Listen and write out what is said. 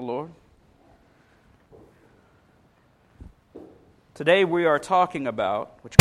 the Lord. Today we are talking about, which